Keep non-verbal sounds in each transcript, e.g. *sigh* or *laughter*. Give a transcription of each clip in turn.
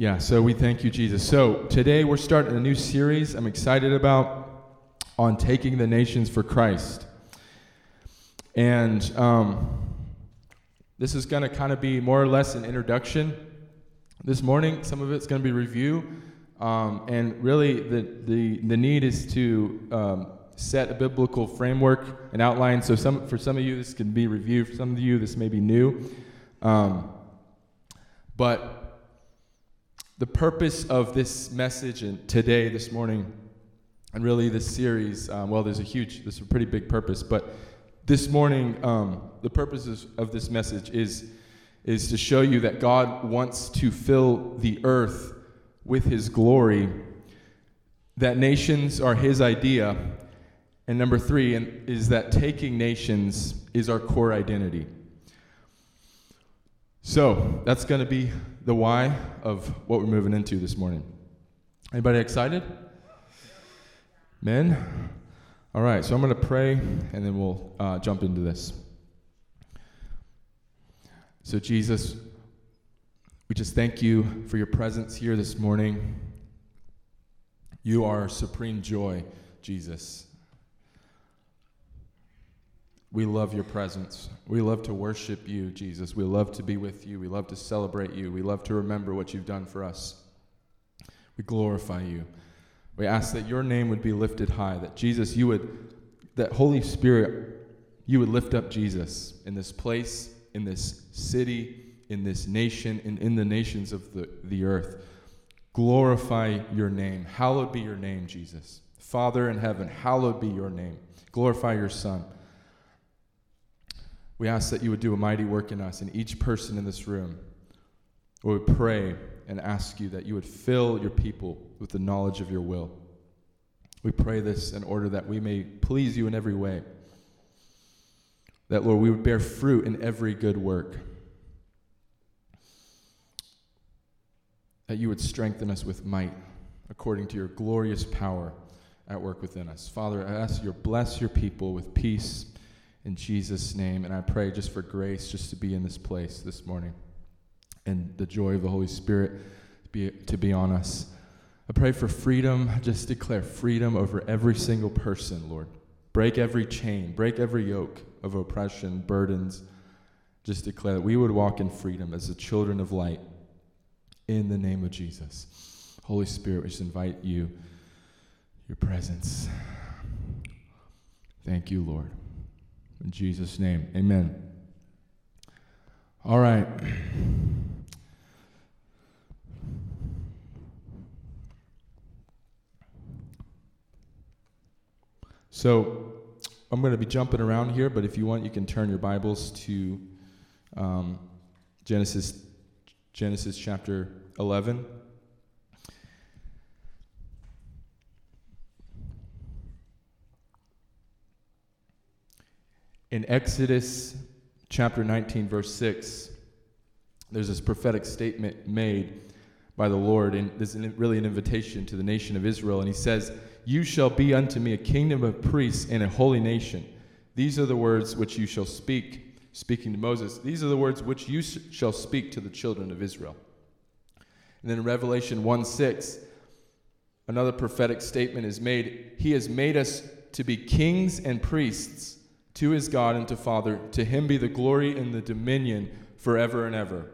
Yeah, so we thank you, Jesus. So today we're starting a new series I'm excited about on taking the nations for Christ. And um, this is going to kind of be more or less an introduction. This morning, some of it's going to be review. Um, and really, the, the, the need is to um, set a biblical framework and outline. So, some, for some of you, this can be review. For some of you, this may be new. Um, but the purpose of this message and today, this morning, and really this series, um, well, there's a huge, there's a pretty big purpose, but this morning, um, the purpose of this message is, is to show you that God wants to fill the earth with His glory, that nations are His idea, and number three is that taking nations is our core identity. So that's going to be the why of what we're moving into this morning. Anybody excited? Men? All right, so I'm going to pray and then we'll uh, jump into this. So, Jesus, we just thank you for your presence here this morning. You are supreme joy, Jesus. We love your presence. We love to worship you, Jesus. We love to be with you. We love to celebrate you. We love to remember what you've done for us. We glorify you. We ask that your name would be lifted high, that Jesus, you would, that Holy Spirit, you would lift up Jesus in this place, in this city, in this nation, and in the nations of the, the earth. Glorify your name. Hallowed be your name, Jesus. Father in heaven, hallowed be your name. Glorify your Son. We ask that you would do a mighty work in us, in each person in this room. We would pray and ask you that you would fill your people with the knowledge of your will. We pray this in order that we may please you in every way. That, Lord, we would bear fruit in every good work. That you would strengthen us with might according to your glorious power at work within us. Father, I ask you to bless your people with peace in Jesus' name. And I pray just for grace just to be in this place this morning and the joy of the Holy Spirit to be, to be on us. I pray for freedom. Just declare freedom over every single person, Lord. Break every chain, break every yoke of oppression, burdens. Just declare that we would walk in freedom as the children of light in the name of Jesus. Holy Spirit, we just invite you, your presence. Thank you, Lord. In Jesus' name, amen. All right. So I'm going to be jumping around here, but if you want, you can turn your Bibles to um, Genesis, Genesis chapter 11. In Exodus chapter 19, verse 6, there's this prophetic statement made by the Lord, and this is really an invitation to the nation of Israel. And he says, You shall be unto me a kingdom of priests and a holy nation. These are the words which you shall speak, speaking to Moses. These are the words which you shall speak to the children of Israel. And then in Revelation 1 6, another prophetic statement is made He has made us to be kings and priests to his God and to Father. To him be the glory and the dominion forever and ever.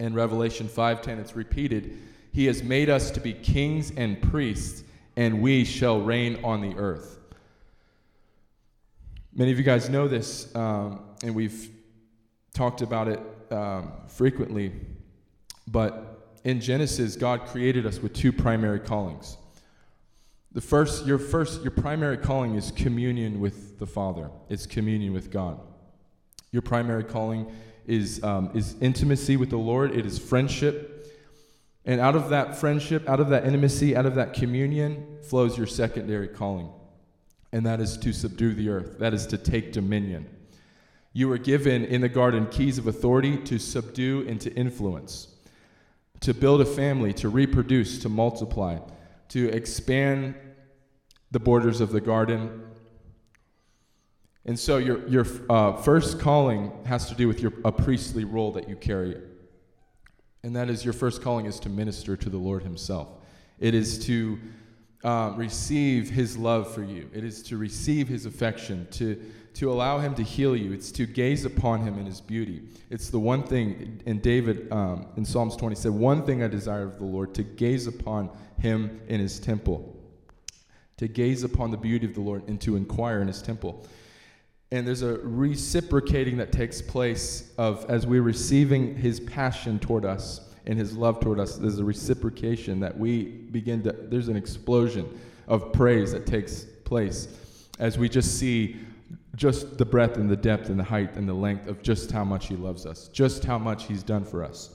In Revelation 5:10 it's repeated, he has made us to be kings and priests and we shall reign on the earth. Many of you guys know this, um, and we've talked about it um, frequently. But in Genesis, God created us with two primary callings. The first, your first, your primary calling is communion with the Father. It's communion with God. Your primary calling is, um, is intimacy with the Lord. It is friendship. And out of that friendship, out of that intimacy, out of that communion flows your secondary calling. And that is to subdue the earth. That is to take dominion. You were given in the garden keys of authority to subdue and to influence, to build a family, to reproduce, to multiply to expand the borders of the garden. And so your, your uh, first calling has to do with your, a priestly role that you carry. And that is your first calling is to minister to the Lord Himself. It is to uh, receive His love for you. It is to receive His affection, to, to allow Him to heal you. It's to gaze upon Him in His beauty. It's the one thing, and David um, in Psalms 20 said, One thing I desire of the Lord, to gaze upon Him in His temple. To gaze upon the beauty of the Lord and to inquire in His temple. And there's a reciprocating that takes place of as we're receiving His passion toward us and his love toward us, there's a reciprocation that we begin to, there's an explosion of praise that takes place as we just see just the breadth and the depth and the height and the length of just how much he loves us, just how much he's done for us.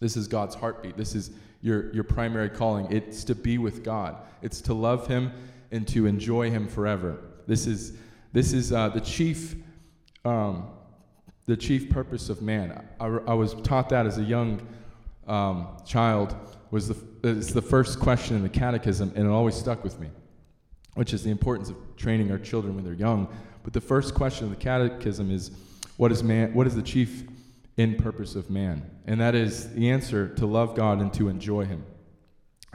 This is God's heartbeat. This is your, your primary calling. It's to be with God, it's to love him and to enjoy him forever. This is, this is uh, the chief. Um, the chief purpose of man. I, I was taught that as a young um, child was the, it's the first question in the catechism, and it always stuck with me, which is the importance of training our children when they're young. But the first question of the catechism is, what is man? What is the chief end purpose of man? And that is the answer to love God and to enjoy Him.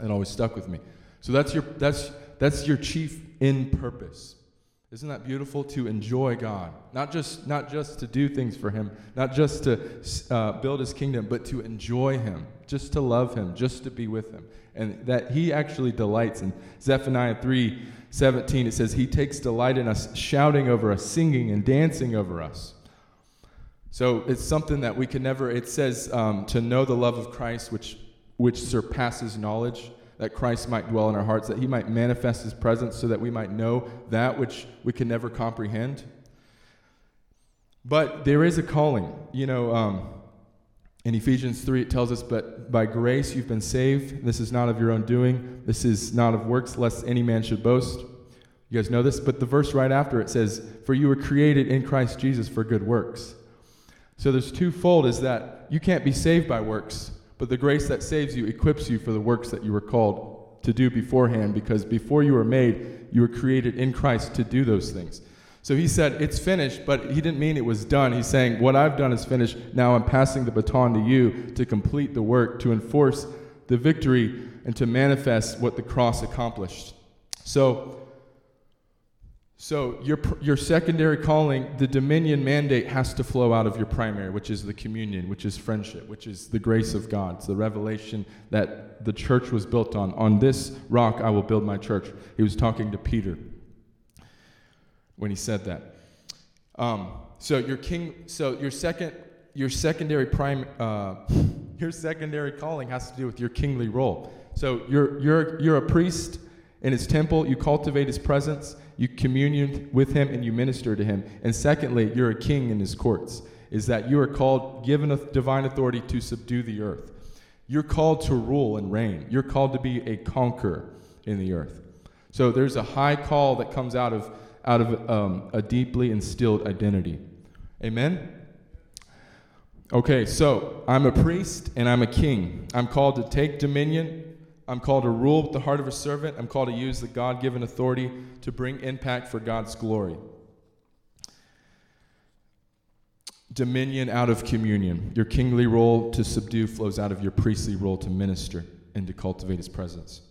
It always stuck with me. So that's your that's that's your chief in purpose. Isn't that beautiful to enjoy God? Not just, not just to do things for Him, not just to uh, build His kingdom, but to enjoy Him, just to love Him, just to be with Him. And that He actually delights. In Zephaniah 3 17, it says, He takes delight in us, shouting over us, singing and dancing over us. So it's something that we can never, it says um, to know the love of Christ, which, which surpasses knowledge that Christ might dwell in our hearts, that he might manifest his presence so that we might know that which we can never comprehend. But there is a calling. You know, um, in Ephesians 3, it tells us, But by grace you've been saved. This is not of your own doing, this is not of works, lest any man should boast. You guys know this? But the verse right after it says, For you were created in Christ Jesus for good works. So there's twofold is that you can't be saved by works. But the grace that saves you equips you for the works that you were called to do beforehand, because before you were made, you were created in Christ to do those things. So he said, It's finished, but he didn't mean it was done. He's saying, What I've done is finished. Now I'm passing the baton to you to complete the work, to enforce the victory, and to manifest what the cross accomplished. So so your, your secondary calling, the dominion mandate has to flow out of your primary, which is the communion, which is friendship, which is the grace of God. It's the revelation that the church was built on. On this rock I will build my church. He was talking to Peter when he said that. Um, so your king, so your second, your secondary prime, uh, *laughs* your secondary calling has to do with your kingly role. So you're you're you're a priest in his temple. You cultivate his presence you communion with him and you minister to him. And secondly, you're a king in his courts, is that you are called, given a divine authority to subdue the earth. You're called to rule and reign. You're called to be a conqueror in the earth. So there's a high call that comes out of, out of um, a deeply instilled identity. Amen? Okay, so I'm a priest and I'm a king. I'm called to take dominion I'm called to rule with the heart of a servant. I'm called to use the God given authority to bring impact for God's glory. Dominion out of communion. Your kingly role to subdue flows out of your priestly role to minister and to cultivate his presence.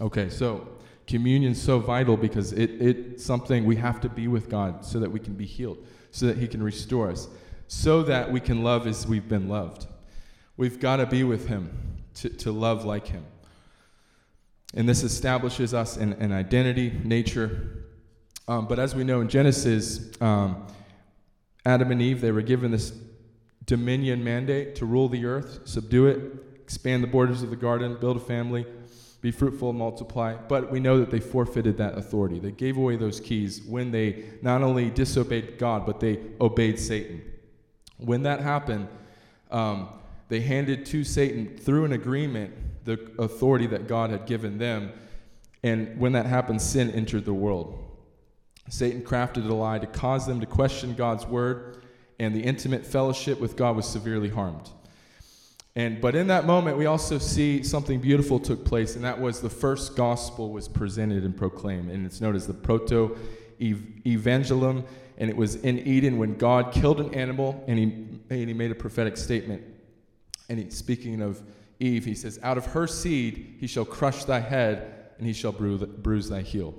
Okay, so communion's so vital because it, it's something we have to be with God so that we can be healed, so that he can restore us, so that we can love as we've been loved. We've got to be with him to, to love like him. And this establishes us in an identity, nature. Um, but as we know in Genesis, um, Adam and Eve, they were given this dominion mandate to rule the earth, subdue it, expand the borders of the garden, build a family, be fruitful and multiply. But we know that they forfeited that authority. They gave away those keys when they not only disobeyed God, but they obeyed Satan. When that happened, um, they handed to Satan through an agreement the authority that God had given them. And when that happened, sin entered the world. Satan crafted a lie to cause them to question God's word, and the intimate fellowship with God was severely harmed. And but in that moment, we also see something beautiful took place, and that was the first gospel was presented and proclaimed, and it's known as the proto evangelium. And it was in Eden when God killed an animal, and he, and he made a prophetic statement And he's speaking of Eve, he says, Out of her seed he shall crush thy head, and he shall bruise thy heel.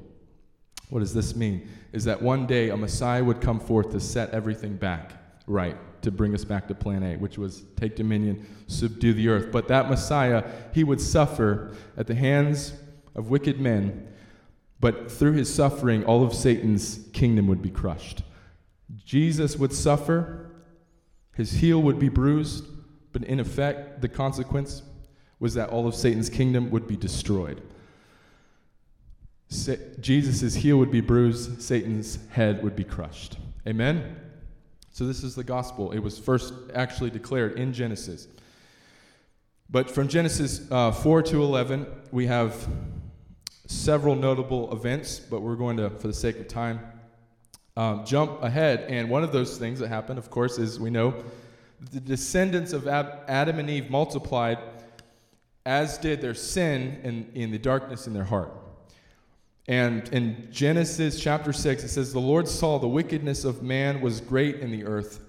What does this mean? Is that one day a Messiah would come forth to set everything back right, to bring us back to plan A, which was take dominion, subdue the earth. But that Messiah, he would suffer at the hands of wicked men, but through his suffering, all of Satan's kingdom would be crushed. Jesus would suffer, his heel would be bruised, but in effect, the consequence was that all of Satan's kingdom would be destroyed. Jesus' heel would be bruised, Satan's head would be crushed. Amen? So, this is the gospel. It was first actually declared in Genesis. But from Genesis uh, 4 to 11, we have several notable events, but we're going to, for the sake of time, um, jump ahead. And one of those things that happened, of course, is we know the descendants of Ab- Adam and Eve multiplied, as did their sin in, in the darkness in their heart. And in Genesis chapter 6, it says, The Lord saw the wickedness of man was great in the earth,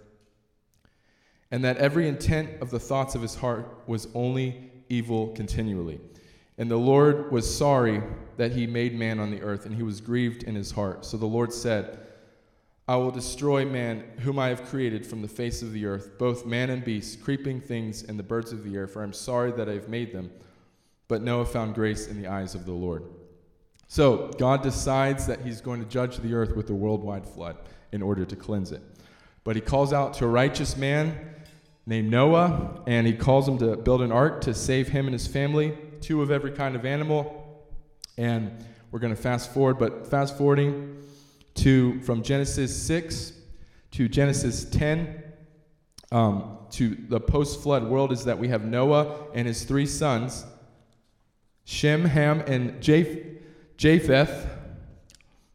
and that every intent of the thoughts of his heart was only evil continually. And the Lord was sorry that he made man on the earth, and he was grieved in his heart. So the Lord said, I will destroy man, whom I have created from the face of the earth, both man and beast, creeping things, and the birds of the air, for I am sorry that I have made them. But Noah found grace in the eyes of the Lord. So, God decides that he's going to judge the earth with a worldwide flood in order to cleanse it. But he calls out to a righteous man named Noah, and he calls him to build an ark to save him and his family, two of every kind of animal. And we're going to fast forward, but fast forwarding to from Genesis 6 to Genesis 10 um, to the post flood world is that we have Noah and his three sons, Shem, Ham, and Japheth Japheth,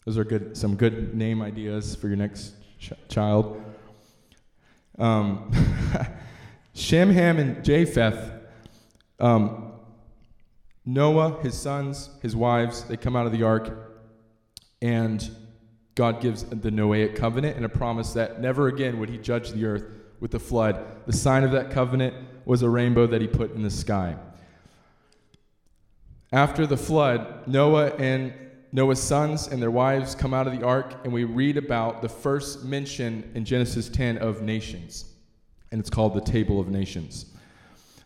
those are good, some good name ideas for your next ch- child. Um, *laughs* Shem, Ham, and Japheth, um, Noah, his sons, his wives, they come out of the ark, and God gives the Noahic covenant and a promise that never again would he judge the earth with the flood. The sign of that covenant was a rainbow that he put in the sky. After the flood, Noah and Noah's sons and their wives come out of the ark, and we read about the first mention in Genesis 10 of nations, and it's called the Table of Nations.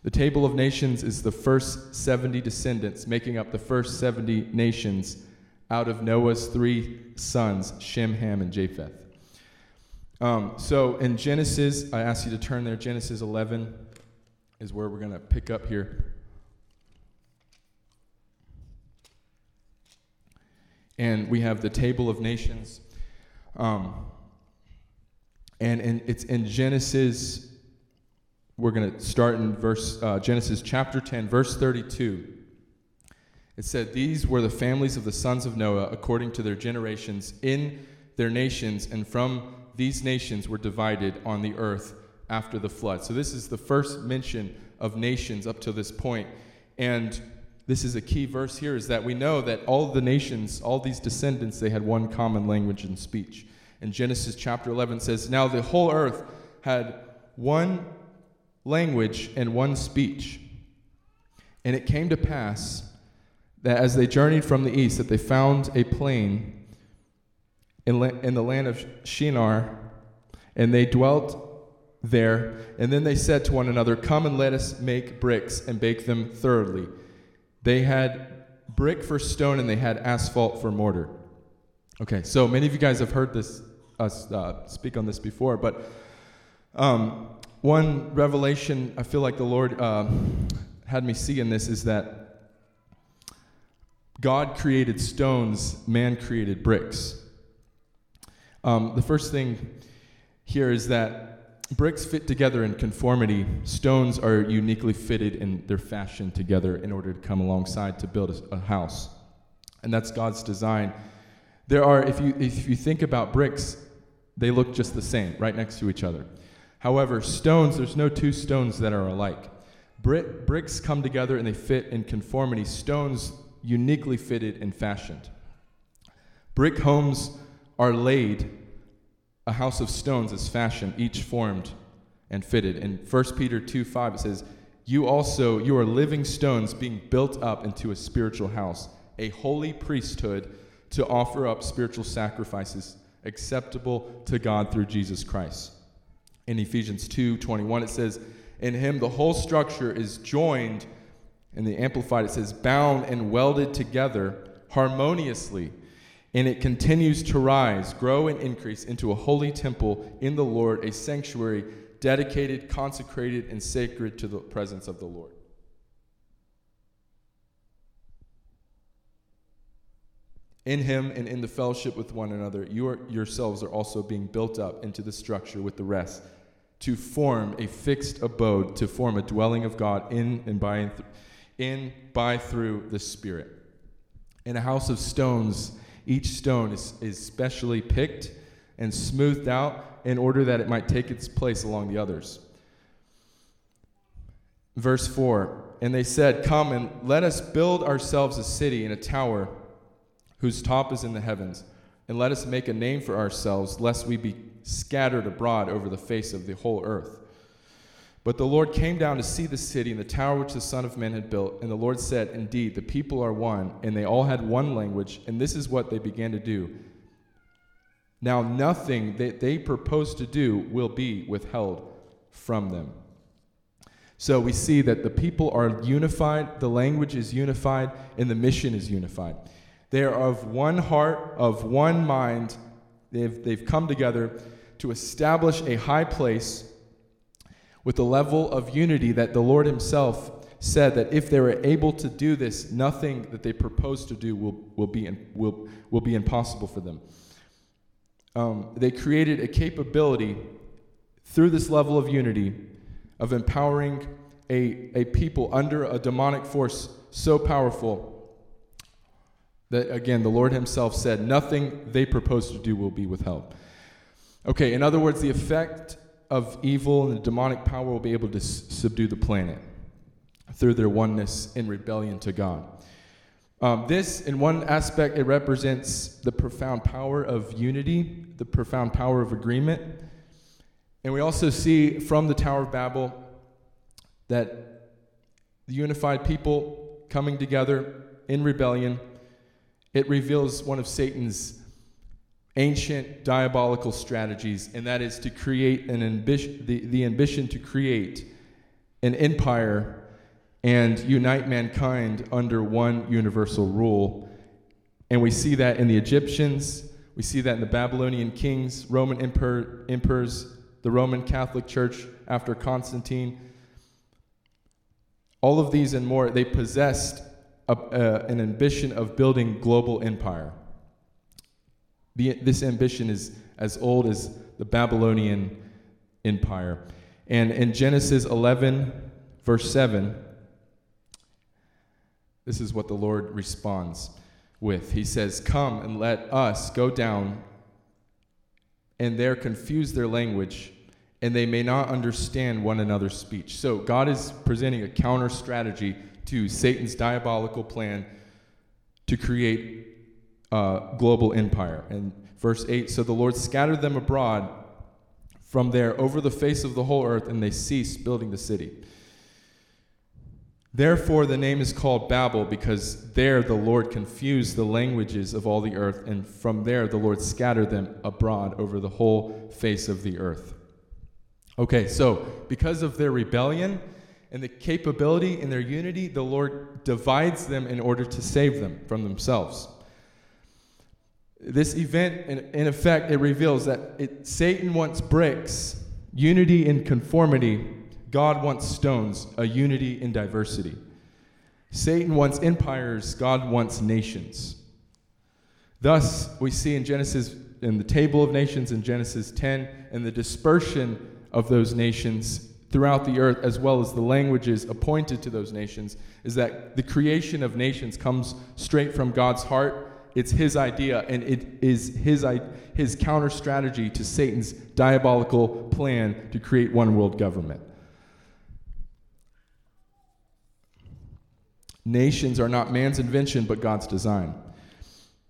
The Table of Nations is the first 70 descendants, making up the first 70 nations out of Noah's three sons, Shem, Ham, and Japheth. Um, so in Genesis, I ask you to turn there. Genesis 11 is where we're going to pick up here. and we have the table of nations. Um, and in, it's in Genesis, we're going to start in verse, uh, Genesis chapter 10, verse 32. It said, These were the families of the sons of Noah according to their generations in their nations, and from these nations were divided on the earth after the flood. So, this is the first mention of nations up to this point. And this is a key verse here is that we know that all the nations, all these descendants, they had one common language and speech. And Genesis chapter 11 says, Now the whole earth had one language and one speech. And it came to pass that as they journeyed from the east, that they found a plain in, la- in the land of Shinar, and they dwelt there. And then they said to one another, Come and let us make bricks and bake them thoroughly. They had brick for stone and they had asphalt for mortar. Okay, so many of you guys have heard this us uh, speak on this before, but um, one revelation I feel like the Lord uh, had me see in this is that God created stones, man created bricks. Um, the first thing here is that bricks fit together in conformity. Stones are uniquely fitted in their fashion together in order to come alongside to build a, a house. And that's God's design. There are, if you, if you think about bricks, they look just the same, right next to each other. However, stones, there's no two stones that are alike. Brick, bricks come together and they fit in conformity. Stones uniquely fitted and fashioned. Brick homes are laid a house of stones is fashioned, each formed and fitted. In 1 Peter 2 5, it says, you also you are living stones being built up into a spiritual house, a holy priesthood to offer up spiritual sacrifices acceptable to God through Jesus Christ. In Ephesians 2:21 it says, "In him the whole structure is joined in the amplified it says bound and welded together harmoniously and it continues to rise, grow, and increase into a holy temple in the Lord, a sanctuary dedicated, consecrated, and sacred to the presence of the Lord. In him and in the fellowship with one another, you are, yourselves are also being built up into the structure with the rest to form a fixed abode, to form a dwelling of God in and by and th- in by through the Spirit. In a house of stones each stone is, is specially picked and smoothed out in order that it might take its place along the others. Verse 4 And they said, Come and let us build ourselves a city and a tower whose top is in the heavens, and let us make a name for ourselves, lest we be scattered abroad over the face of the whole earth. But the Lord came down to see the city and the tower which the Son of Man had built. And the Lord said, Indeed, the people are one, and they all had one language, and this is what they began to do. Now, nothing that they propose to do will be withheld from them. So we see that the people are unified, the language is unified, and the mission is unified. They are of one heart, of one mind. They've, they've come together to establish a high place with the level of unity that the Lord Himself said that if they were able to do this, nothing that they propose to do will, will, be, will, will be impossible for them. Um, they created a capability through this level of unity of empowering a, a people under a demonic force so powerful that, again, the Lord Himself said, nothing they propose to do will be withheld. Okay, in other words, the effect of evil and the demonic power will be able to s- subdue the planet through their oneness in rebellion to God. Um, this, in one aspect, it represents the profound power of unity, the profound power of agreement. And we also see from the Tower of Babel that the unified people coming together in rebellion, it reveals one of Satan's ancient diabolical strategies, and that is to create an ambition, the, the ambition to create an empire and unite mankind under one universal rule. And we see that in the Egyptians, we see that in the Babylonian kings, Roman emperor, emperors, the Roman Catholic Church after Constantine. All of these and more, they possessed a, uh, an ambition of building global empire. The, this ambition is as old as the Babylonian Empire. And in Genesis 11, verse 7, this is what the Lord responds with. He says, Come and let us go down and there confuse their language, and they may not understand one another's speech. So God is presenting a counter strategy to Satan's diabolical plan to create uh, global empire. And verse 8 So the Lord scattered them abroad from there over the face of the whole earth, and they ceased building the city. Therefore, the name is called Babel, because there the Lord confused the languages of all the earth, and from there the Lord scattered them abroad over the whole face of the earth. Okay, so because of their rebellion and the capability in their unity, the Lord divides them in order to save them from themselves. This event, in, in effect, it reveals that it, Satan wants bricks, unity in conformity. God wants stones, a unity in diversity. Satan wants empires, God wants nations. Thus, we see in Genesis, in the table of nations in Genesis 10, and the dispersion of those nations throughout the earth, as well as the languages appointed to those nations, is that the creation of nations comes straight from God's heart it's his idea, and it is his, his counter strategy to Satan's diabolical plan to create one world government. Nations are not man's invention, but God's design.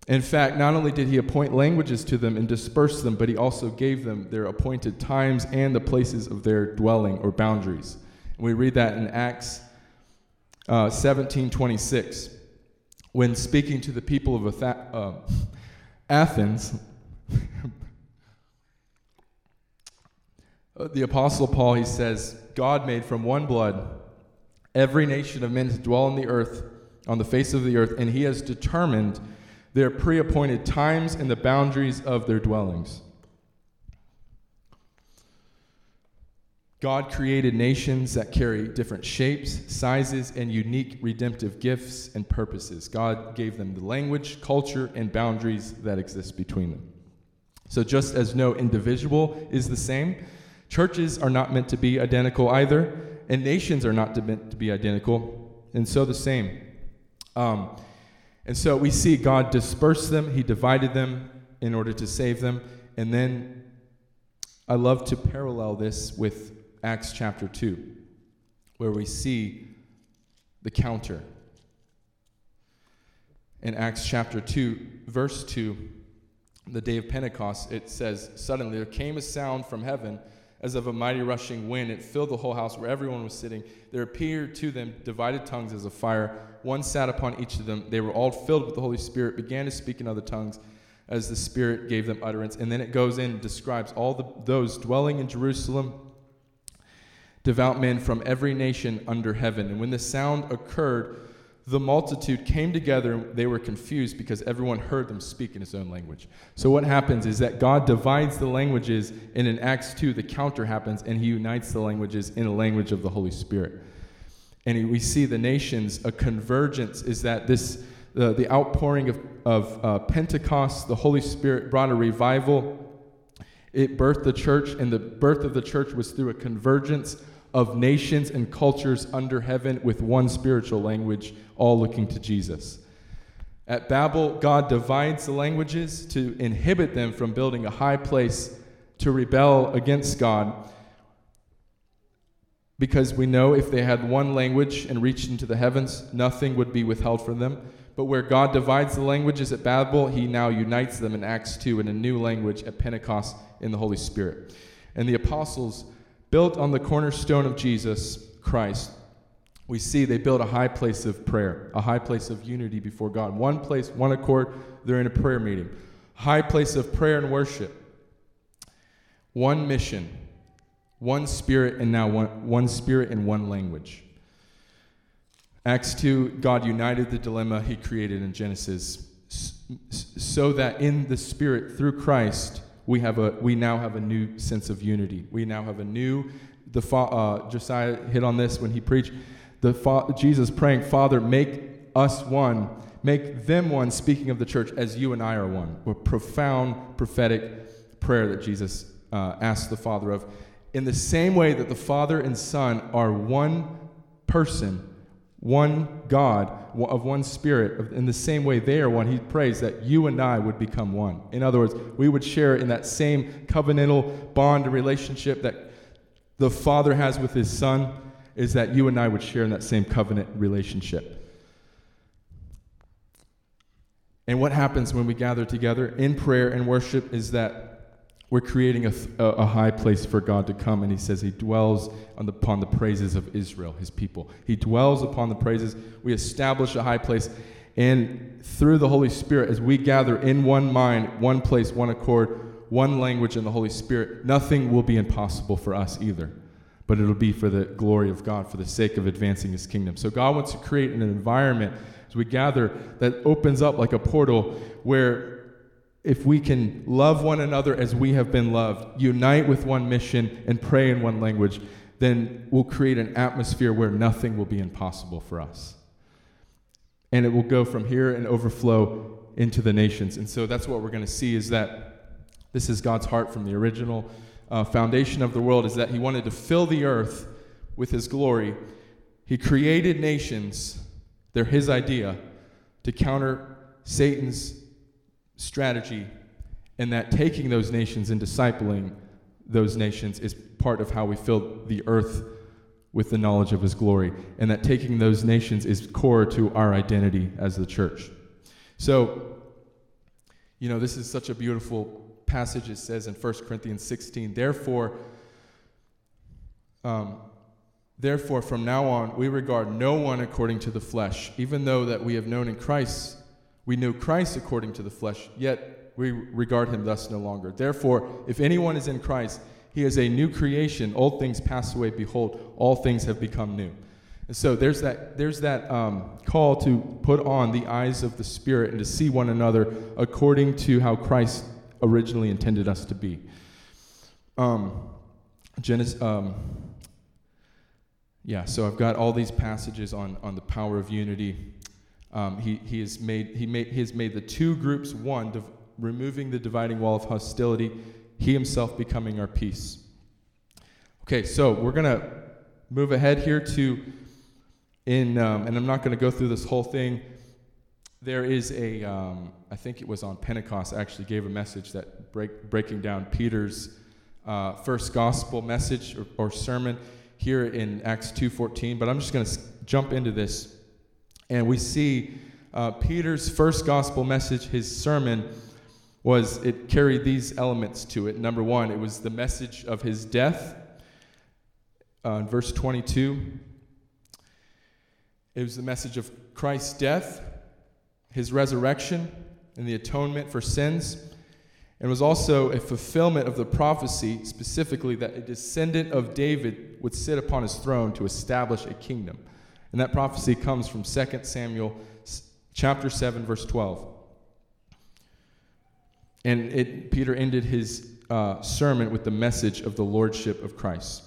In fact, not only did he appoint languages to them and disperse them, but he also gave them their appointed times and the places of their dwelling or boundaries. We read that in Acts uh, 17 26. When speaking to the people of Atha- uh, Athens, *laughs* the Apostle Paul, he says, God made from one blood every nation of men to dwell on the earth, on the face of the earth, and he has determined their pre appointed times and the boundaries of their dwellings. God created nations that carry different shapes, sizes, and unique redemptive gifts and purposes. God gave them the language, culture, and boundaries that exist between them. So, just as no individual is the same, churches are not meant to be identical either, and nations are not meant to be identical, and so the same. Um, and so we see God dispersed them, He divided them in order to save them, and then I love to parallel this with Acts chapter 2, where we see the counter. In Acts chapter 2, verse 2, the day of Pentecost, it says, Suddenly there came a sound from heaven as of a mighty rushing wind. It filled the whole house where everyone was sitting. There appeared to them divided tongues as of fire. One sat upon each of them. They were all filled with the Holy Spirit, began to speak in other tongues as the Spirit gave them utterance. And then it goes in and describes all the, those dwelling in Jerusalem devout men from every nation under heaven. And when the sound occurred, the multitude came together and they were confused because everyone heard them speak in his own language. So, what happens is that God divides the languages, and in Acts 2, the counter happens, and he unites the languages in a language of the Holy Spirit. And we see the nations, a convergence is that this, uh, the outpouring of, of uh, Pentecost, the Holy Spirit brought a revival. It birthed the church, and the birth of the church was through a convergence of nations and cultures under heaven with one spiritual language, all looking to Jesus. At Babel, God divides the languages to inhibit them from building a high place to rebel against God. Because we know if they had one language and reached into the heavens, nothing would be withheld from them. But where God divides the languages at Babel, he now unites them in Acts 2 in a new language at Pentecost in the Holy Spirit. And the apostles built on the cornerstone of Jesus Christ, we see they built a high place of prayer, a high place of unity before God. One place, one accord, they're in a prayer meeting. High place of prayer and worship. One mission, one spirit, and now one, one spirit and one language. Acts 2, God united the dilemma he created in Genesis so that in the Spirit, through Christ, we have a we now have a new sense of unity. We now have a new the uh, Josiah hit on this when he preached the fa- Jesus praying, Father, make us one, make them one. Speaking of the church, as you and I are one, a profound prophetic prayer that Jesus uh, asked the Father of. In the same way that the Father and Son are one person, one God, of one Spirit. In the same way they are one, he prays that you and I would become one. In other words, we would share in that same covenantal bond and relationship that the Father has with his Son, is that you and I would share in that same covenant relationship. And what happens when we gather together in prayer and worship is that we're creating a, a, high place for God to come, and He says He dwells the, upon the praises of Israel, His people. He dwells upon the praises. We establish a high place, and through the Holy Spirit, as we gather in one mind, one place, one accord, one language in the Holy Spirit, nothing will be impossible for us either. But it'll be for the glory of God, for the sake of advancing His kingdom. So God wants to create an environment as we gather that opens up like a portal where if we can love one another as we have been loved, unite with one mission, and pray in one language, then we'll create an atmosphere where nothing will be impossible for us. And it will go from here and overflow into the nations. And so that's what we're going to see is that this is God's heart from the original uh, foundation of the world, is that He wanted to fill the earth with His glory. He created nations, they're His idea, to counter Satan's strategy, and that taking those nations and discipling those nations is part of how we fill the earth with the knowledge of his glory, and that taking those nations is core to our identity as the church. So, you know, this is such a beautiful passage. It says in 1 Corinthians 16, therefore, um, Therefore, from now on, we regard no one according to the flesh, even though that we have known in Christ, we knew Christ according to the flesh, yet we regard him thus no longer. Therefore, if anyone is in Christ, he is a new creation. Old things pass away. Behold, all things have become new. And so there's that, there's that um, call to put on the eyes of the Spirit and to see one another according to how Christ originally intended us to be. Um, Genesis, um, yeah, so I've got all these passages on, on the power of unity. Um, he, he, has made, he, made, he has made the two groups one, div- removing the dividing wall of hostility, he himself becoming our peace. Okay, so we're going to move ahead here to in, um, and I'm not going to go through this whole thing. There is a, um, I think it was on Pentecost, actually gave a message that break, breaking down Peter's uh, first gospel message or, or, sermon here in Acts 2:14. But I'm just going to jump into this, and we see uh, Peter's first gospel message, his sermon, was it carried these elements to it. Number one, it was the message of his death. Uh, in verse 22, it was the message of Christ's death, his resurrection, and the atonement for sins. And was also a fulfillment of the prophecy, specifically that a descendant of David would sit upon his throne to establish a kingdom. And that prophecy comes from 2 Samuel chapter 7, verse 12. And it, Peter ended his uh, sermon with the message of the lordship of Christ.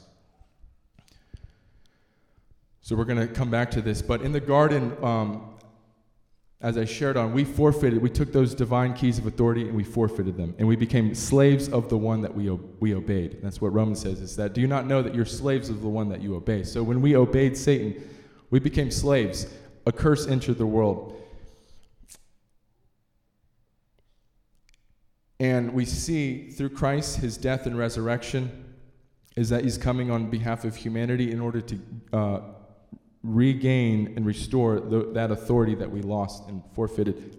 So we're going to come back to this. But in the garden, um, as I shared on, we forfeited, we took those divine keys of authority and we forfeited them. And we became slaves of the one that we, we obeyed. that's what Romans says is that do you not know that you're slaves of the one that you obey? So when we obeyed Satan, we became slaves. A curse entered the world. And we see through Christ, his death and resurrection, is that he's coming on behalf of humanity in order to uh, regain and restore the, that authority that we lost and forfeited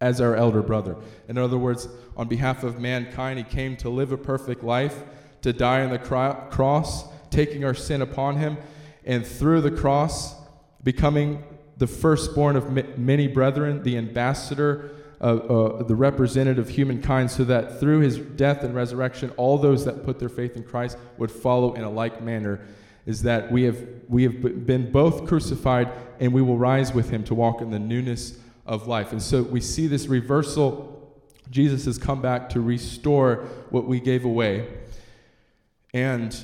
as our elder brother. In other words, on behalf of mankind, he came to live a perfect life, to die on the cro- cross, taking our sin upon him, and through the cross, becoming the firstborn of many brethren, the ambassador, uh, uh, the representative of humankind, so that through his death and resurrection, all those that put their faith in Christ would follow in a like manner is that we have, we have been both crucified and we will rise with him to walk in the newness of life. And so we see this reversal. Jesus has come back to restore what we gave away. And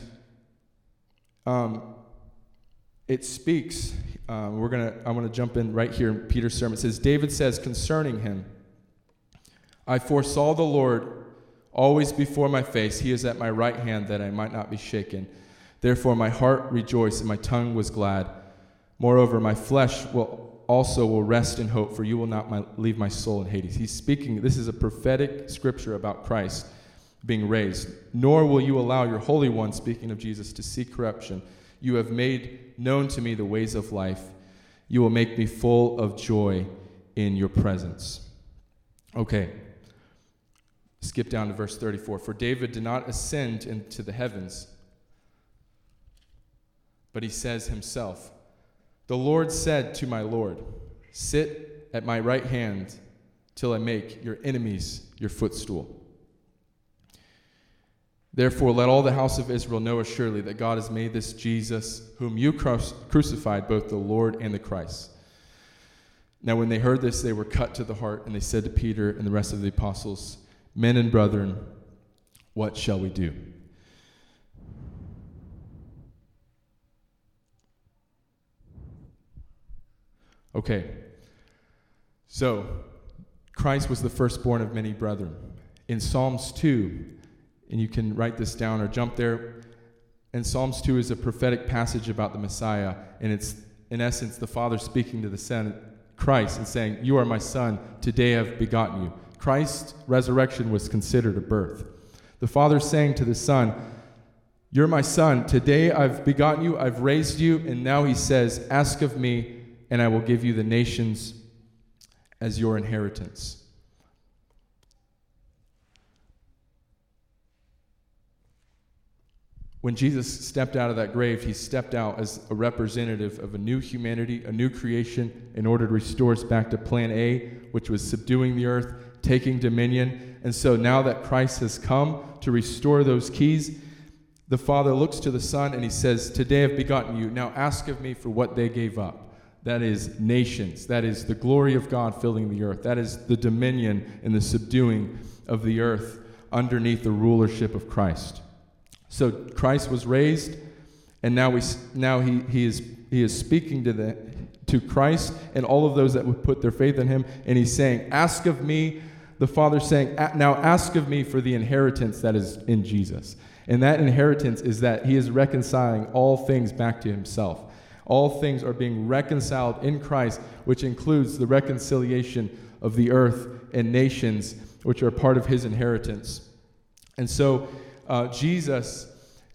um, it speaks. Uh, we're gonna. I want to jump in right here in Peter's sermon. It says, David says concerning him, I foresaw the Lord always before my face. He is at my right hand that I might not be shaken. Therefore, my heart rejoiced and my tongue was glad. Moreover, my flesh will also will rest in hope, for you will not my, leave my soul in Hades. He's speaking, this is a prophetic scripture about Christ being raised. Nor will you allow your Holy One, speaking of Jesus, to see corruption. You have made known to me the ways of life. You will make me full of joy in your presence. Okay. Skip down to verse 34. For David did not ascend into the heavens but he says himself, The Lord said to my Lord, Sit at my right hand till I make your enemies your footstool. Therefore, let all the house of Israel know assuredly that God has made this Jesus, whom you crucified, both the Lord and the Christ. Now, when they heard this, they were cut to the heart, and they said to Peter and the rest of the apostles, Men and brethren, what shall we do? Okay. So, Christ was the firstborn of many brethren. In Psalms 2, and you can write this down or jump there. And Psalms 2 is a prophetic passage about the Messiah, and it's in essence the Father speaking to the Son, Christ, and saying, You are my Son, today I've begotten you. Christ's resurrection was considered a birth. The Father saying to the Son, You're my Son, today I've begotten you, I've raised you, and now He says, Ask of me, and I will give you the nations as your inheritance. When Jesus stepped out of that grave, he stepped out as a representative of a new humanity, a new creation, in order to restore us back to plan A, which was subduing the earth, taking dominion. And so now that Christ has come to restore those keys, the Father looks to the Son and he says, Today I've begotten you. Now ask of me for what they gave up. That is nations. That is the glory of God filling the earth. That is the dominion and the subduing of the earth underneath the rulership of Christ. So Christ was raised, and now, we, now he, he, is, he is speaking to, the, to Christ and all of those that would put their faith in him, and he's saying, Ask of me, the Father saying, Now ask of me for the inheritance that is in Jesus. And that inheritance is that he is reconciling all things back to himself. All things are being reconciled in Christ, which includes the reconciliation of the earth and nations, which are part of his inheritance. And so, uh, Jesus,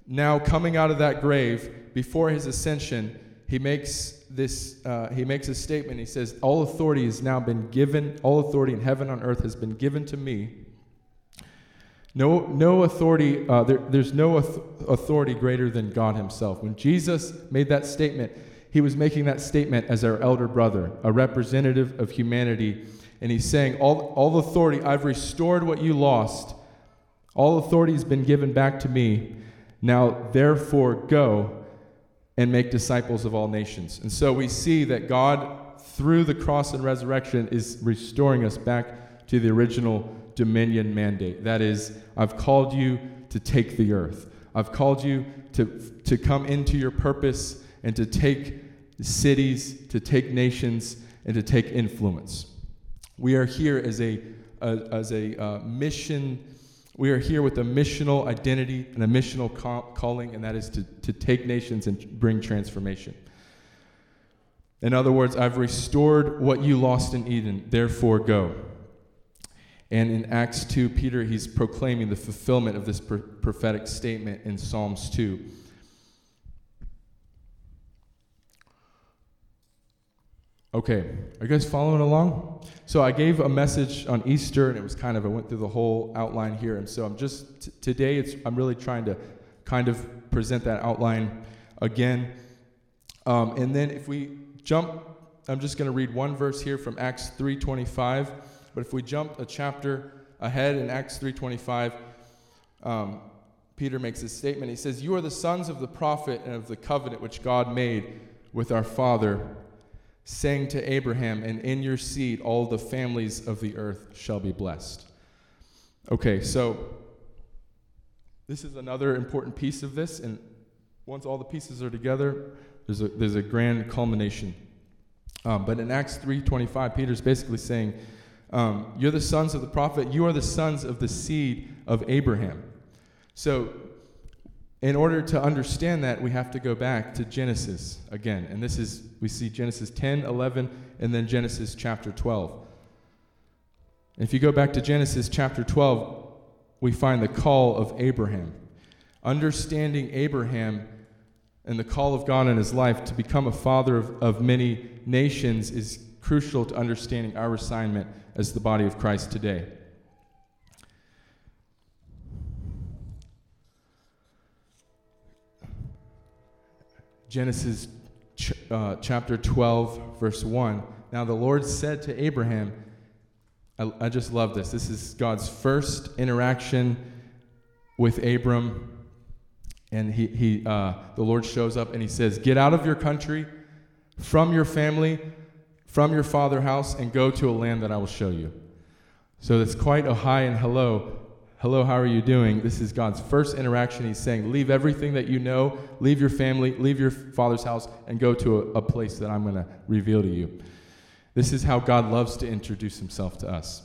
now coming out of that grave before his ascension, he makes this uh, he makes a statement. He says all authority has now been given all authority in heaven and earth has been given to me. No, no authority uh, there, there's no authority greater than god himself. When jesus made that statement he was making that statement as our elder brother a representative of humanity and he's saying all, all authority i've restored what you lost all authority has been given back to me. Now, therefore, go and make disciples of all nations. And so we see that God, through the cross and resurrection, is restoring us back to the original dominion mandate. That is, I've called you to take the earth, I've called you to, to come into your purpose and to take cities, to take nations, and to take influence. We are here as a, a as a uh, mission we are here with a missional identity and a missional calling, and that is to, to take nations and bring transformation. In other words, I've restored what you lost in Eden, therefore go. And in Acts 2, Peter, he's proclaiming the fulfillment of this prophetic statement in Psalms 2. Okay, are you guys following along? So I gave a message on Easter, and it was kind of I went through the whole outline here, and so I'm just t- today. It's I'm really trying to kind of present that outline again, um, and then if we jump, I'm just going to read one verse here from Acts 3:25. But if we jump a chapter ahead in Acts 3:25, um, Peter makes this statement. He says, "You are the sons of the prophet and of the covenant which God made with our father." Saying to Abraham, And in your seed all the families of the earth shall be blessed. Okay, so this is another important piece of this, and once all the pieces are together, there's a, there's a grand culmination. Um, but in Acts 3.25, Peter's basically saying, um, You're the sons of the prophet, you are the sons of the seed of Abraham. So in order to understand that, we have to go back to Genesis again. And this is, we see Genesis 10, 11, and then Genesis chapter 12. if you go back to Genesis chapter 12, we find the call of Abraham. Understanding Abraham and the call of God in his life to become a father of, of many nations is crucial to understanding our assignment as the body of Christ today. Genesis ch- uh, chapter 12, verse 1. Now the Lord said to Abraham, I, I just love this. This is God's first interaction with Abram. And he, he, uh, the Lord shows up and he says, Get out of your country, from your family, from your father house, and go to a land that I will show you. So that's quite a high and hello Hello, how are you doing? This is God's first interaction. He's saying, Leave everything that you know, leave your family, leave your father's house, and go to a, a place that I'm going to reveal to you. This is how God loves to introduce himself to us.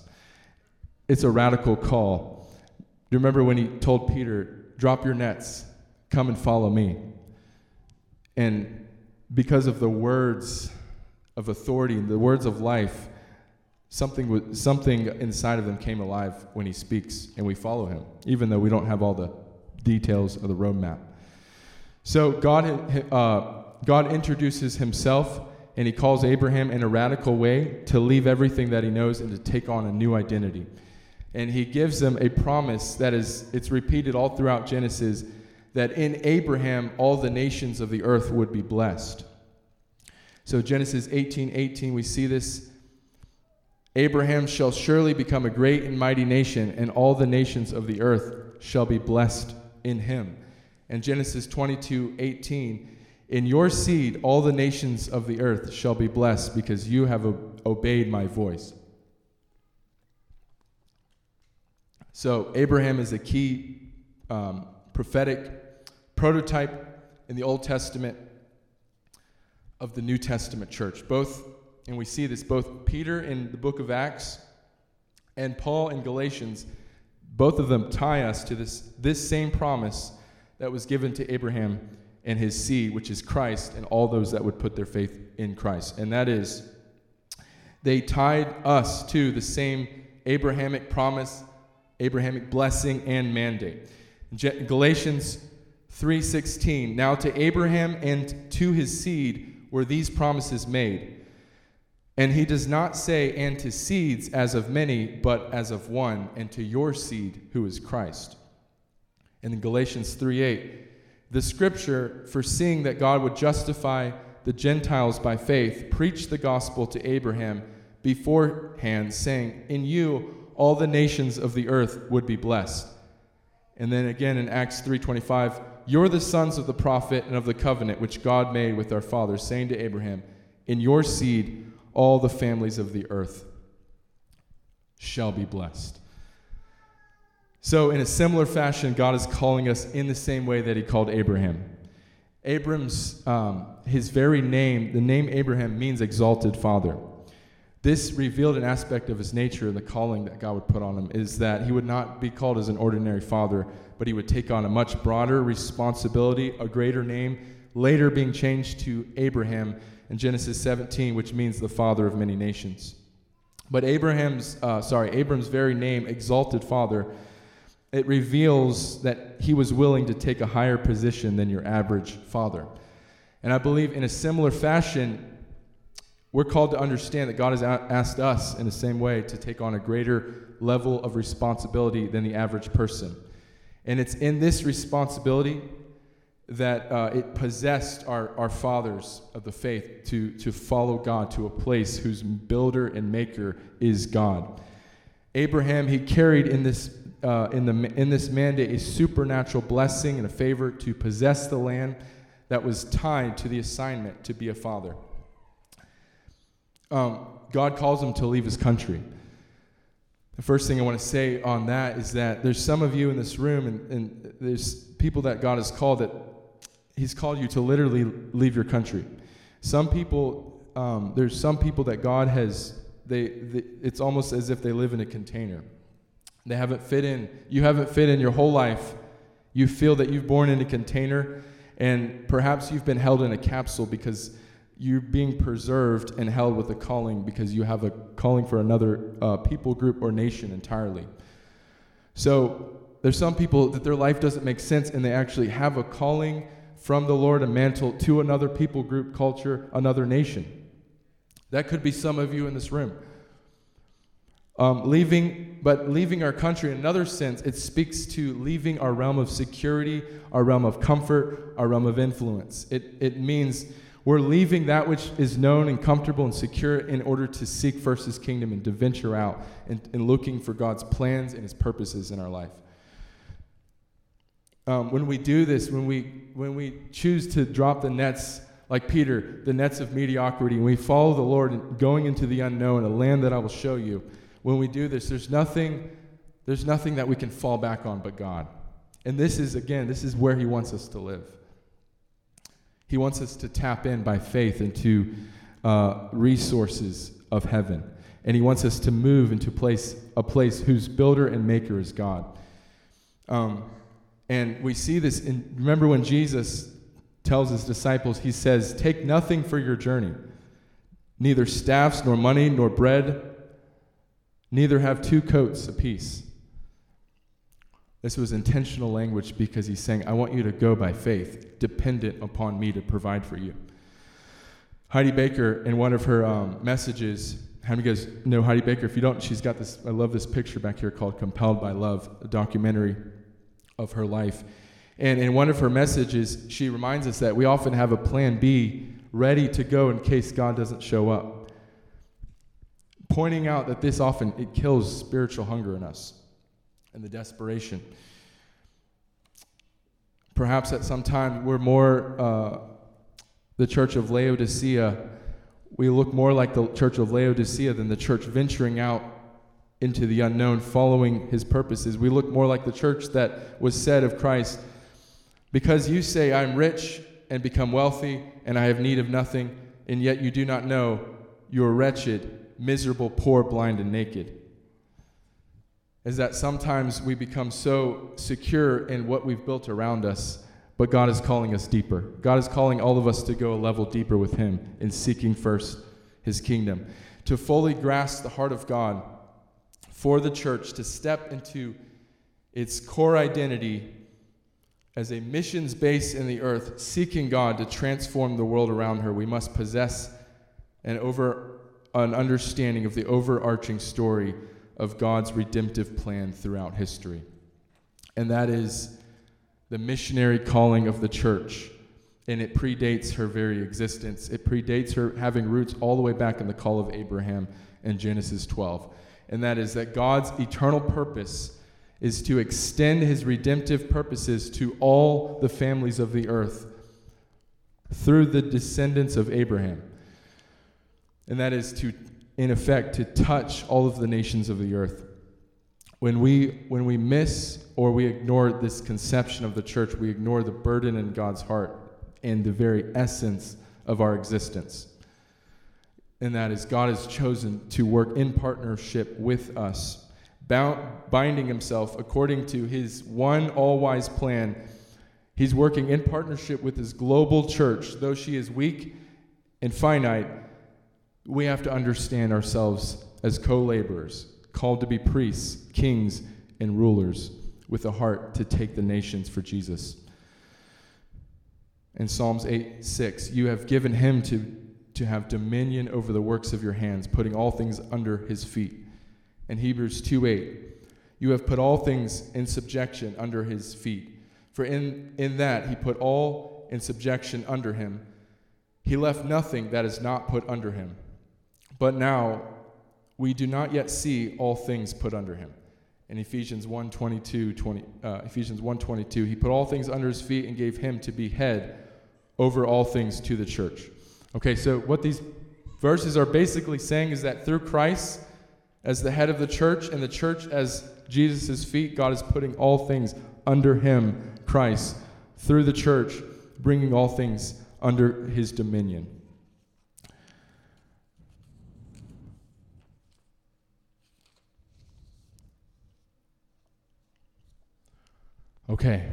It's a radical call. Do you remember when he told Peter, Drop your nets, come and follow me? And because of the words of authority, and the words of life, something, something inside of them came alive when he speaks, and we follow him, even though we don't have all the details of the roadmap. So God, uh, God introduces himself, and he calls Abraham in a radical way to leave everything that he knows and to take on a new identity. And he gives them a promise that is, it's repeated all throughout Genesis, that in Abraham all the nations of the earth would be blessed. So Genesis 18 18, we see this. Abraham shall surely become a great and mighty nation, and all the nations of the earth shall be blessed in him. And Genesis 22 18, in your seed all the nations of the earth shall be blessed because you have obeyed my voice. So, Abraham is a key um, prophetic prototype in the Old Testament of the New Testament church. Both, and we see this, both Peter in the book of Acts and Paul in Galatians, both of them tie us to this, this same promise that was given to Abraham and his seed, which is Christ, and all those that would put their faith in Christ. And that is, they tied us to the same Abrahamic promise, Abrahamic blessing, and mandate. Galatians 3:16 Now to Abraham and to his seed were these promises made. And he does not say and to seeds as of many but as of one and to your seed who is Christ. And in Galatians 3:8 the scripture, foreseeing that God would justify the Gentiles by faith, preached the gospel to Abraham beforehand, saying, In you all the nations of the earth would be blessed. And then again in Acts 3:25, you're the sons of the prophet and of the covenant which God made with our fathers, saying to Abraham, In your seed all the families of the earth shall be blessed. So, in a similar fashion, God is calling us in the same way that He called Abraham. Abram's, um, his very name, the name Abraham means exalted father. This revealed an aspect of his nature and the calling that God would put on him is that he would not be called as an ordinary father, but he would take on a much broader responsibility, a greater name, later being changed to Abraham in Genesis 17, which means the father of many nations. But Abraham's, uh, sorry, Abram's very name, exalted father, it reveals that he was willing to take a higher position than your average father. And I believe in a similar fashion, we're called to understand that God has asked us in the same way to take on a greater level of responsibility than the average person. And it's in this responsibility that uh, it possessed our, our fathers of the faith to, to follow God to a place whose builder and maker is God. Abraham, he carried in this uh, in, the, in this mandate a supernatural blessing and a favor to possess the land that was tied to the assignment to be a father. Um, God calls him to leave his country. The first thing I want to say on that is that there's some of you in this room, and, and there's people that God has called that He's called you to literally leave your country. Some people, um, there's some people that God has, they, they, it's almost as if they live in a container. They haven't fit in. You haven't fit in your whole life. You feel that you've born in a container, and perhaps you've been held in a capsule because you're being preserved and held with a calling because you have a calling for another uh, people group or nation entirely. So there's some people that their life doesn't make sense and they actually have a calling from the Lord, a mantle to another people group, culture, another nation. That could be some of you in this room. Um, leaving, but leaving our country in another sense, it speaks to leaving our realm of security, our realm of comfort, our realm of influence. It, it means we're leaving that which is known and comfortable and secure in order to seek first his kingdom and to venture out and, and looking for God's plans and his purposes in our life. Um, when we do this, when we, when we choose to drop the nets like Peter, the nets of mediocrity, and we follow the Lord going into the unknown, a land that I will show you when we do this, there's nothing, there's nothing that we can fall back on but God. And this is, again, this is where He wants us to live. He wants us to tap in by faith into uh, resources of heaven. And He wants us to move into place, a place whose builder and maker is God. Um, and we see this in, remember when Jesus tells his disciples, He says, Take nothing for your journey, neither staffs, nor money, nor bread Neither have two coats apiece. This was intentional language because he's saying, I want you to go by faith, dependent upon me to provide for you. Heidi Baker, in one of her um, messages, how many of you guys know Heidi Baker? If you don't, she's got this, I love this picture back here called Compelled by Love, a documentary of her life. And in one of her messages, she reminds us that we often have a plan B ready to go in case God doesn't show up. Pointing out that this often it kills spiritual hunger in us and the desperation. Perhaps at some time we're more uh, the church of Laodicea. We look more like the church of Laodicea than the church venturing out into the unknown, following his purposes. We look more like the church that was said of Christ, because you say, I'm rich and become wealthy, and I have need of nothing, and yet you do not know you are wretched, miserable, poor, blind, and naked. Is that sometimes we become so secure in what we've built around us, but God is calling us deeper. God is calling all of us to go a level deeper with Him in seeking first His kingdom, to fully grasp the heart of God for the church to step into its core identity as a missions base in the earth, seeking God to transform the world around her, we must possess an over an understanding of the overarching story of God's redemptive plan throughout history. And that is the missionary calling of the church. And it predates her very existence. It predates her having roots all the way back in the call of Abraham in Genesis 12 and that is that God's eternal purpose is to extend his redemptive purposes to all the families of the earth through the descendants of Abraham. And that is to, in effect, to touch all of the nations of the earth. When we, when we miss or we ignore this conception of the church, we ignore the burden in God's heart and the very essence of our existence and that is God has chosen to work in partnership with us, bound, binding himself according to his one all wise plan. He's working in partnership with his global church. Though she is weak and finite, we have to understand ourselves as co laborers, called to be priests, kings, and rulers with a heart to take the nations for Jesus. In Psalms 8 6, you have given him to to have dominion over the works of your hands, putting all things under his feet. And Hebrews 2 8, you have put all things in subjection under his feet. For in, in that he put all in subjection under him. He left nothing that is not put under him. But now we do not yet see all things put under him. In Ephesians 1 22, 20, uh, Ephesians 1 22, he put all things under his feet and gave him to be head over all things to the church Okay, so what these verses are basically saying is that through Christ as the head of the church and the church as Jesus' feet, God is putting all things under him, Christ, through the church, bringing all things under his dominion. Okay,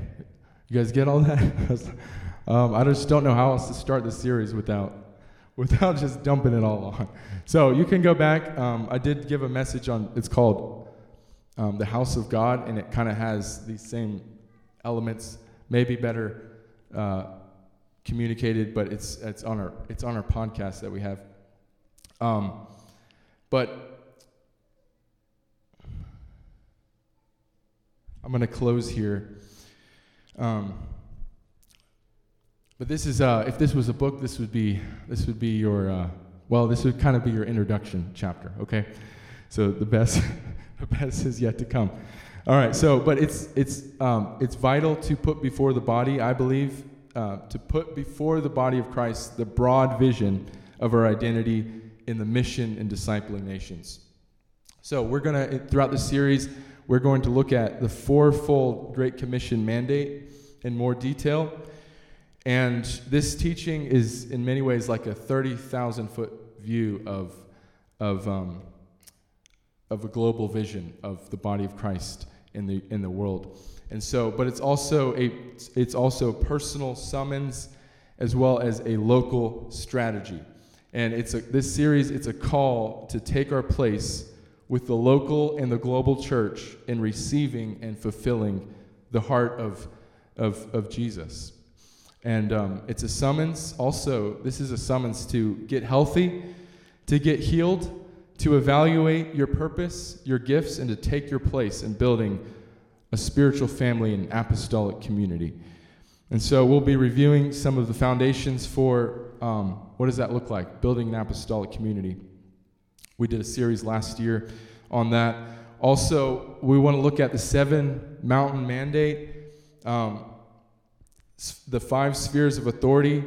you guys get all that? *laughs* um, I just don't know how else to start this series without without just dumping it all on. So you can go back. Um, I did give a message on, it's called um, The House of God, and it kind of has these same elements, maybe better uh, communicated, but it's, it's, on our, it's on our podcast that we have. Um, but I'm going to close here. Um, but this is, uh, if this was a book, this would be, this would be your, uh, well, this would kind of be your introduction chapter, okay? So the best, *laughs* the best is yet to come. All right, so, but it's, it's, um, it's vital to put before the body, I believe, uh, to put before the body of Christ the broad vision of our identity in the mission and discipling nations. So we're going to, throughout the series, we're going to look at the fourfold Great Commission mandate in more detail. And this teaching is, in many ways, like a 30,000 foot view of, of, um, of a global vision of the body of Christ in the, in the world. And so, but it's also a, it's also personal summons as well as a local strategy. And it's a, this series, it's a call to take our place with the local and the global church in receiving and fulfilling the heart of, of, of Jesus. And um, it's a summons also, this is a summons to get healthy, to get healed, to evaluate your purpose, your gifts, and to take your place in building a spiritual family and apostolic community. And so we'll be reviewing some of the foundations for um, what does that look like, building an apostolic community. We did a series last year on that. Also, we want to look at the seven mountain mandate, um, the five spheres of authority,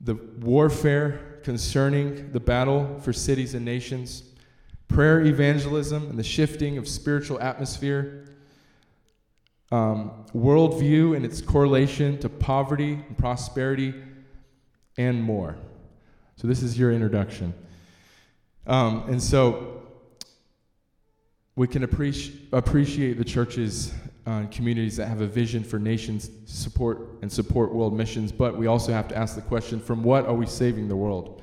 the warfare concerning the battle for cities and nations, prayer evangelism and the shifting of spiritual atmosphere, um, worldview and its correlation to poverty and prosperity, and more. So, this is your introduction. Um, and so, we can appreci- appreciate the churches uh, communities that have a vision for nations support and support world missions, but we also have to ask the question from what are we saving the world?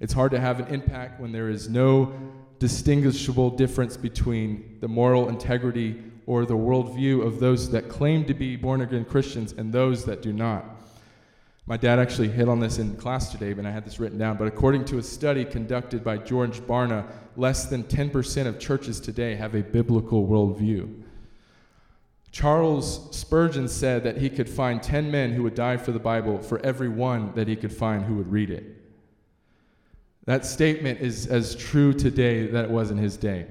It's hard to have an impact when there is no distinguishable difference between the moral integrity or the worldview of those that claim to be born again Christians and those that do not. My dad actually hit on this in class today, and I had this written down. But according to a study conducted by George Barna, less than 10% of churches today have a biblical worldview. Charles Spurgeon said that he could find 10 men who would die for the Bible for every one that he could find who would read it. That statement is as true today that it was in his day.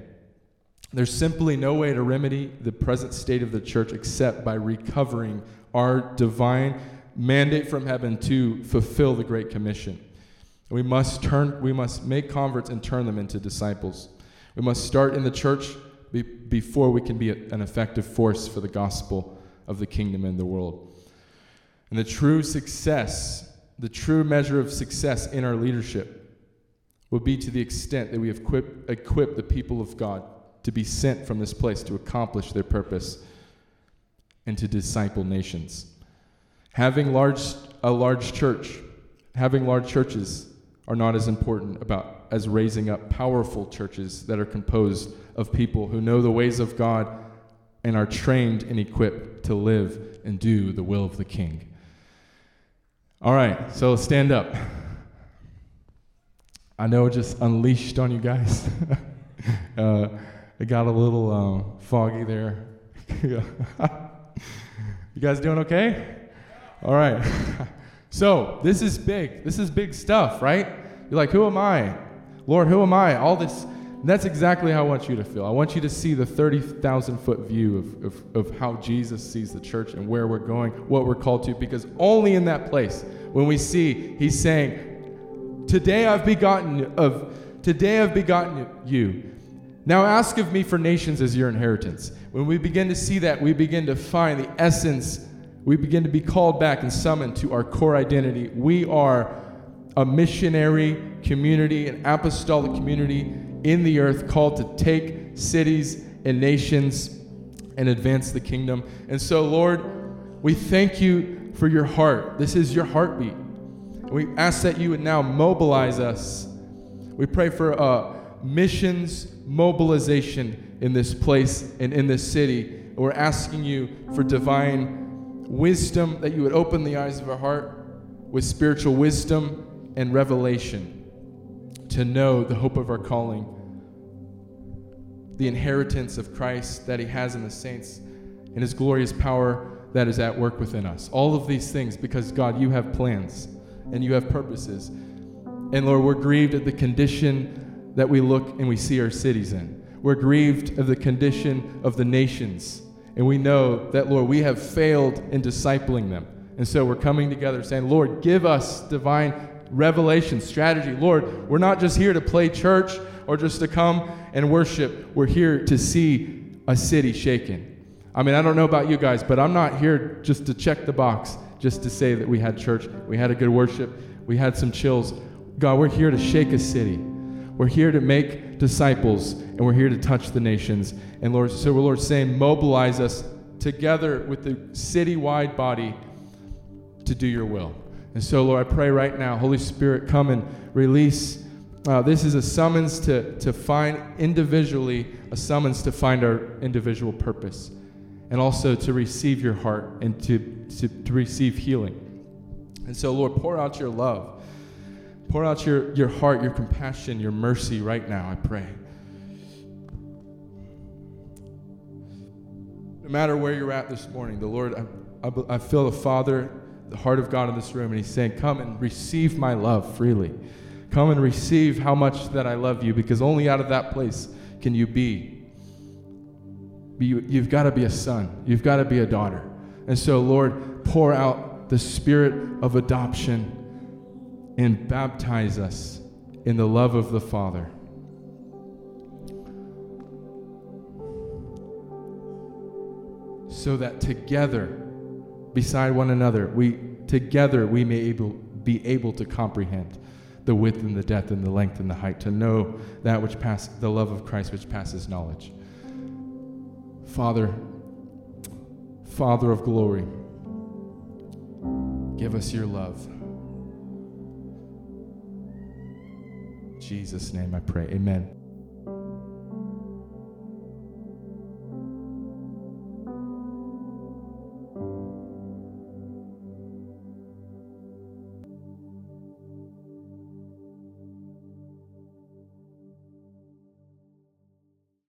There's simply no way to remedy the present state of the church except by recovering our divine mandate from heaven to fulfill the Great Commission. We must turn, we must make converts and turn them into disciples. We must start in the church be, before we can be a, an effective force for the gospel of the kingdom in the world. And the true success, the true measure of success in our leadership will be to the extent that we have equip, equipped the people of God to be sent from this place to accomplish their purpose and to disciple nations. Having large, a large church, having large churches are not as important about as raising up powerful churches that are composed of people who know the ways of God and are trained and equipped to live and do the will of the King. All right, so stand up. I know just unleashed on you guys. *laughs* uh, it got a little uh, foggy there. *laughs* you guys doing okay? All right. *laughs* so, this is big. This is big stuff, right? You're like, who am I? Lord, who am I? All this. That's exactly how I want you to feel. I want you to see the 30,000 foot view of, of, of how Jesus sees the church and where we're going, what we're called to, because only in that place, when we see, He's saying, Today I've begotten of today I've begotten you. Now ask of me for nations as your inheritance. When we begin to see that, we begin to find the essence. We begin to be called back and summoned to our core identity. We are a missionary community, an apostolic community in the earth called to take cities and nations and advance the kingdom. And so, Lord, we thank you for your heart. This is your heartbeat. We ask that you would now mobilize us. We pray for a missions mobilization in this place and in this city. We're asking you for divine wisdom, that you would open the eyes of our heart with spiritual wisdom and revelation to know the hope of our calling, the inheritance of Christ that He has in the saints, and His glorious power that is at work within us. All of these things because, God, you have plans and you have purposes. And Lord, we're grieved at the condition that we look and we see our cities in. We're grieved of the condition of the nations. And we know that, Lord, we have failed in discipling them. And so we're coming together saying, Lord, give us divine revelation, strategy. Lord, we're not just here to play church or just to come and worship. We're here to see a city shaken. I mean, I don't know about you guys, but I'm not here just to check the box just to say that we had church, we had a good worship, we had some chills. God, we're here to shake a city. We're here to make disciples, and we're here to touch the nations. And Lord, so we're Lord saying, mobilize us together with the citywide body to do your will. And so, Lord, I pray right now, Holy Spirit, come and release. Uh, this is a summons to, to find individually, a summons to find our individual purpose and also to receive your heart and to, to, to receive healing. And so, Lord, pour out your love. Pour out your, your heart, your compassion, your mercy right now, I pray. No matter where you're at this morning, the Lord, I, I, I feel the Father, the heart of God in this room, and He's saying, Come and receive my love freely. Come and receive how much that I love you, because only out of that place can you be. You, you've got to be a son, you've got to be a daughter. And so, Lord, pour out the spirit of adoption and baptize us in the love of the Father. So that together, beside one another, we together we may able, be able to comprehend the width and the depth and the length and the height, to know that which passes the love of Christ which passes knowledge. Father, Father of glory, give us your love. In Jesus' name I pray. Amen.